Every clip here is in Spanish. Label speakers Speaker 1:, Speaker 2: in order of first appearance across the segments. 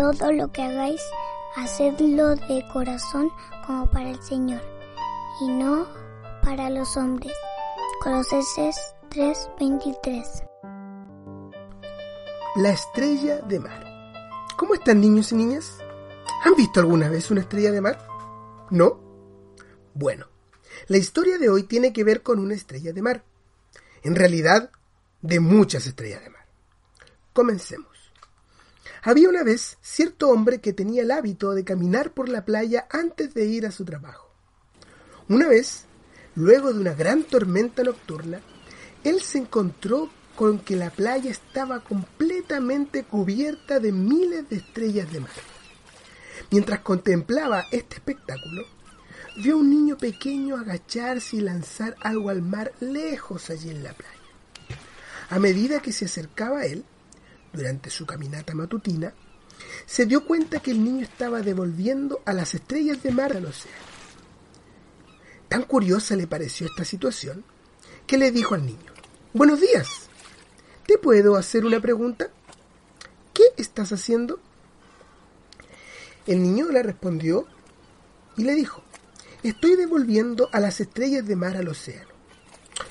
Speaker 1: todo lo que hagáis, hacedlo de corazón como para el Señor y no para los hombres. Colosenses 3:23
Speaker 2: La estrella de mar. ¿Cómo están niños y niñas? ¿Han visto alguna vez una estrella de mar? ¿No? Bueno, la historia de hoy tiene que ver con una estrella de mar. En realidad, de muchas estrellas de mar. Comencemos. Había una vez cierto hombre que tenía el hábito de caminar por la playa antes de ir a su trabajo. Una vez, luego de una gran tormenta nocturna, él se encontró con que la playa estaba completamente cubierta de miles de estrellas de mar. Mientras contemplaba este espectáculo, vio a un niño pequeño agacharse y lanzar algo al mar lejos allí en la playa. A medida que se acercaba a él, durante su caminata matutina, se dio cuenta que el niño estaba devolviendo a las estrellas de mar al océano. Tan curiosa le pareció esta situación que le dijo al niño, Buenos días, ¿te puedo hacer una pregunta? ¿Qué estás haciendo? El niño le respondió y le dijo, Estoy devolviendo a las estrellas de mar al océano.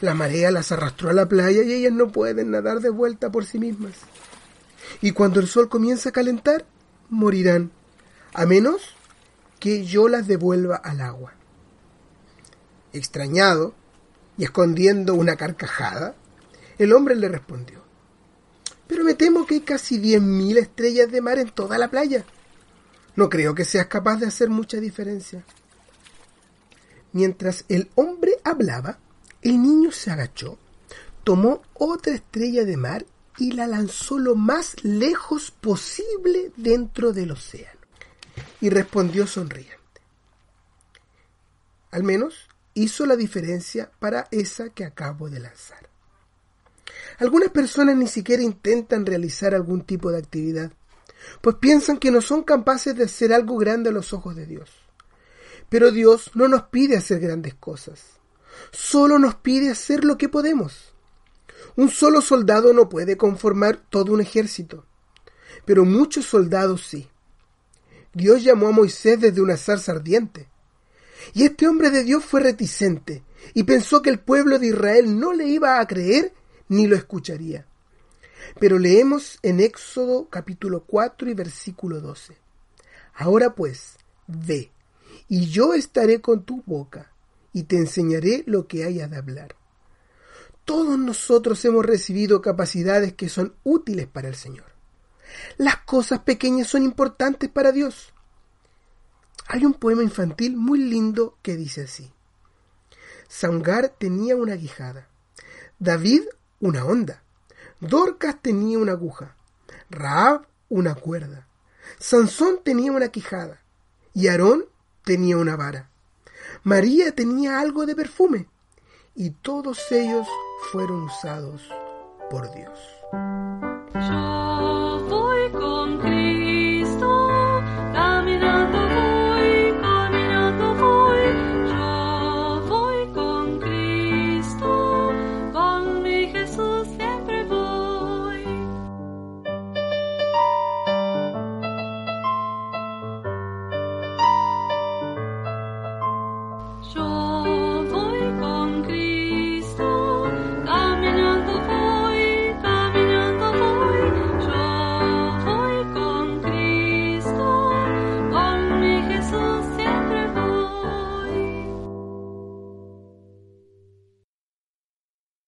Speaker 2: La marea las arrastró a la playa y ellas no pueden nadar de vuelta por sí mismas y cuando el sol comienza a calentar, morirán, a menos que yo las devuelva al agua. Extrañado y escondiendo una carcajada, el hombre le respondió, pero me temo que hay casi diez mil estrellas de mar en toda la playa. No creo que seas capaz de hacer mucha diferencia. Mientras el hombre hablaba, el niño se agachó, tomó otra estrella de mar y la lanzó lo más lejos posible dentro del océano. Y respondió sonriente. Al menos hizo la diferencia para esa que acabo de lanzar. Algunas personas ni siquiera intentan realizar algún tipo de actividad, pues piensan que no son capaces de hacer algo grande a los ojos de Dios. Pero Dios no nos pide hacer grandes cosas, solo nos pide hacer lo que podemos. Un solo soldado no puede conformar todo un ejército, pero muchos soldados sí. Dios llamó a Moisés desde una zarza ardiente. Y este hombre de Dios fue reticente y pensó que el pueblo de Israel no le iba a creer ni lo escucharía. Pero leemos en Éxodo capítulo 4 y versículo 12. Ahora pues, ve, y yo estaré con tu boca, y te enseñaré lo que hayas de hablar. Todos nosotros hemos recibido capacidades que son útiles para el Señor. Las cosas pequeñas son importantes para Dios. Hay un poema infantil muy lindo que dice así. Sangar tenía una guijada, David una onda, Dorcas tenía una aguja, Raab una cuerda, Sansón tenía una quijada y Aarón tenía una vara. María tenía algo de perfume y todos ellos fueron usados por Dios.